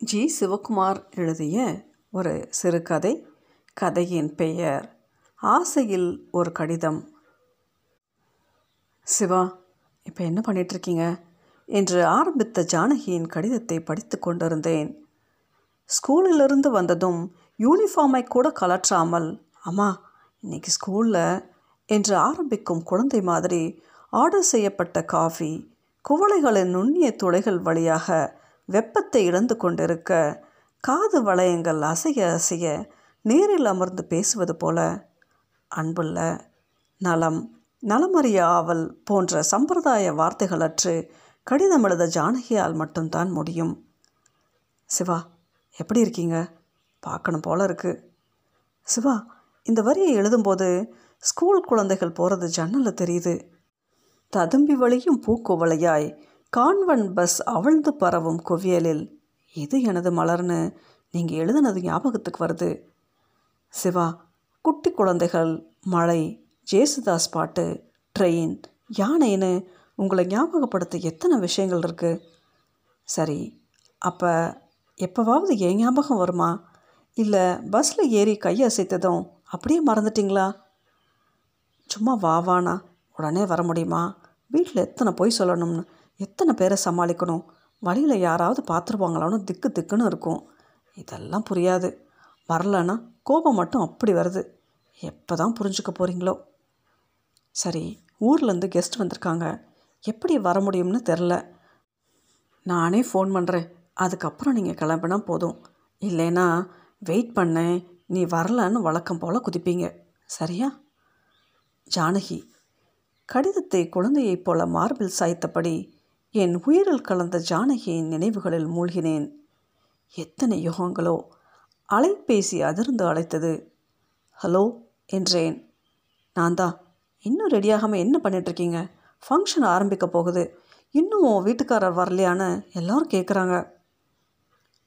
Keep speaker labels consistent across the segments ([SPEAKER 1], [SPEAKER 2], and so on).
[SPEAKER 1] G. Sivakumar எழுதிய ஒரு சிறுகதை கதையின் பெயர் ஆசையில் ஒரு கடிதம். சிவா இப்போ என்ன பண்ணிகிட்ருக்கீங்க என்று ஆரம்பித்த ஜானகியின் கடிதத்தை படித்து கொண்டிருந்தேன். ஸ்கூலிலிருந்து வந்ததும் யூனிஃபார்மை கூட கலற்றாமல் அம்மா இன்னைக்கு ஸ்கூலில் என்று ஆரம்பிக்கும் குழந்தை மாதிரி ஆர்டர் செய்யப்பட்ட காஃபி குவளைகளின் நுண்ணிய துளைகள் வழியாக வெப்பத்தை இழந்து கொண்டிருக்க காது வளையங்கள் அசைய அசைய நேரில் அமர்ந்து பேசுவது போல அன்புள்ள நலம் நலமறிய ஆவல் போன்ற சம்பிரதாய வார்த்தைகளற்று கடிதம் எழுத ஜானகியால் மட்டும்தான் முடியும். சிவா எப்படி இருக்கீங்க? பார்க்கணும் போல இருக்கு. சிவா இந்த வரியை எழுதும்போது ஸ்கூல் குழந்தைகள் போகிறது ஜன்னலில் தெரியுது. ததும்பி வழியும் பூக்குவளையாய் கான்வன் பஸ் அவழ்ந்து பரவும் குவியலில் இது எனது மலர்னு நீங்கள் எழுதுனது ஞாபகத்துக்கு வருது. சிவா குட்டி குழந்தைகள் மழை ஜேசுதாஸ் பாட்டு ட்ரெயின் யானைன்னு உங்களை ஞாபகப்படுத்த எத்தனை விஷயங்கள் இருக்குது சரி அப்போ எப்போவாவது என் ஞாபகம் வருமா? இல்லை பஸ்ஸில் ஏறி கையை அசைத்ததும் அப்படியே மறந்துட்டிங்களா? சும்மா வாவானா உடனே வர முடியுமா? வீட்டில் எத்தனை பொய் சொல்லணும்னு எத்தனை பேரை சமாளிக்கணும்? வழியில் யாராவது பார்த்துருவாங்களான்னு திக்கு திக்குன்னு இருக்கும். இதெல்லாம் புரியாது. வரலன்னா கோபம் மட்டும் அப்படி வருது. எப்போ தான் புரிஞ்சுக்க போகிறீங்களோ சரி ஊர்லேருந்து கெஸ்ட் வந்திருக்காங்க. எப்படி வர முடியும்னு தெரில நானே ஃபோன் பண்ணுறேன் அதுக்கப்புறம் நீங்கள் கிளம்பினா போதும். இல்லைன்னா வெயிட் பண்ணேன் நீ வரலன்னு வழக்கம் போல் குதிப்பீங்க. சரியா? ஜானகி கடிதத்தை குழந்தையைப் போல மார்பில் சாய்த்தபடி என் உயிரில் கலந்த ஜானகியின் நினைவுகளில் மூழ்கினேன். எத்தனை யுகங்களோ அலைபேசி அதிர்ந்து அழைத்தது. ஹலோ என்றேன். நான் தான் இன்னும் ரெடியாகாமல் என்ன பண்ணிகிட்ருக்கீங்க ஃபங்க்ஷன் ஆரம்பிக்க போகுது. இன்னும் உன் வீட்டுக்காரர் வரலையான்னு எல்லோரும் கேட்குறாங்க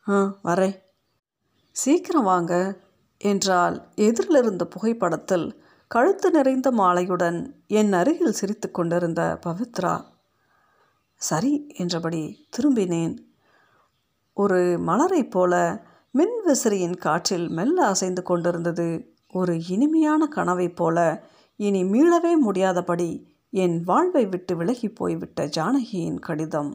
[SPEAKER 1] ஆ வரேன். சீக்கிரம் வாங்க என்றால் எதிரில் இருந்த புகைப்படத்தில் கழுத்து நிறைந்த மாலையுடன் என் அருகில் சிரித்து கொண்டிருந்த பவித்ரா சரி என்றபடி திரும்பினேன். ஒரு மலரைப் போல மின் விசிறியின் காற்றில் மெல்ல அசைந்து கொண்டிருந்தது. ஒரு இனிமையான கனவைப் போல இனி மீளவே முடியாதபடி என் வாழ்வை விட்டு விலகி போய்விட்ட ஜானகியின் கடிதம்.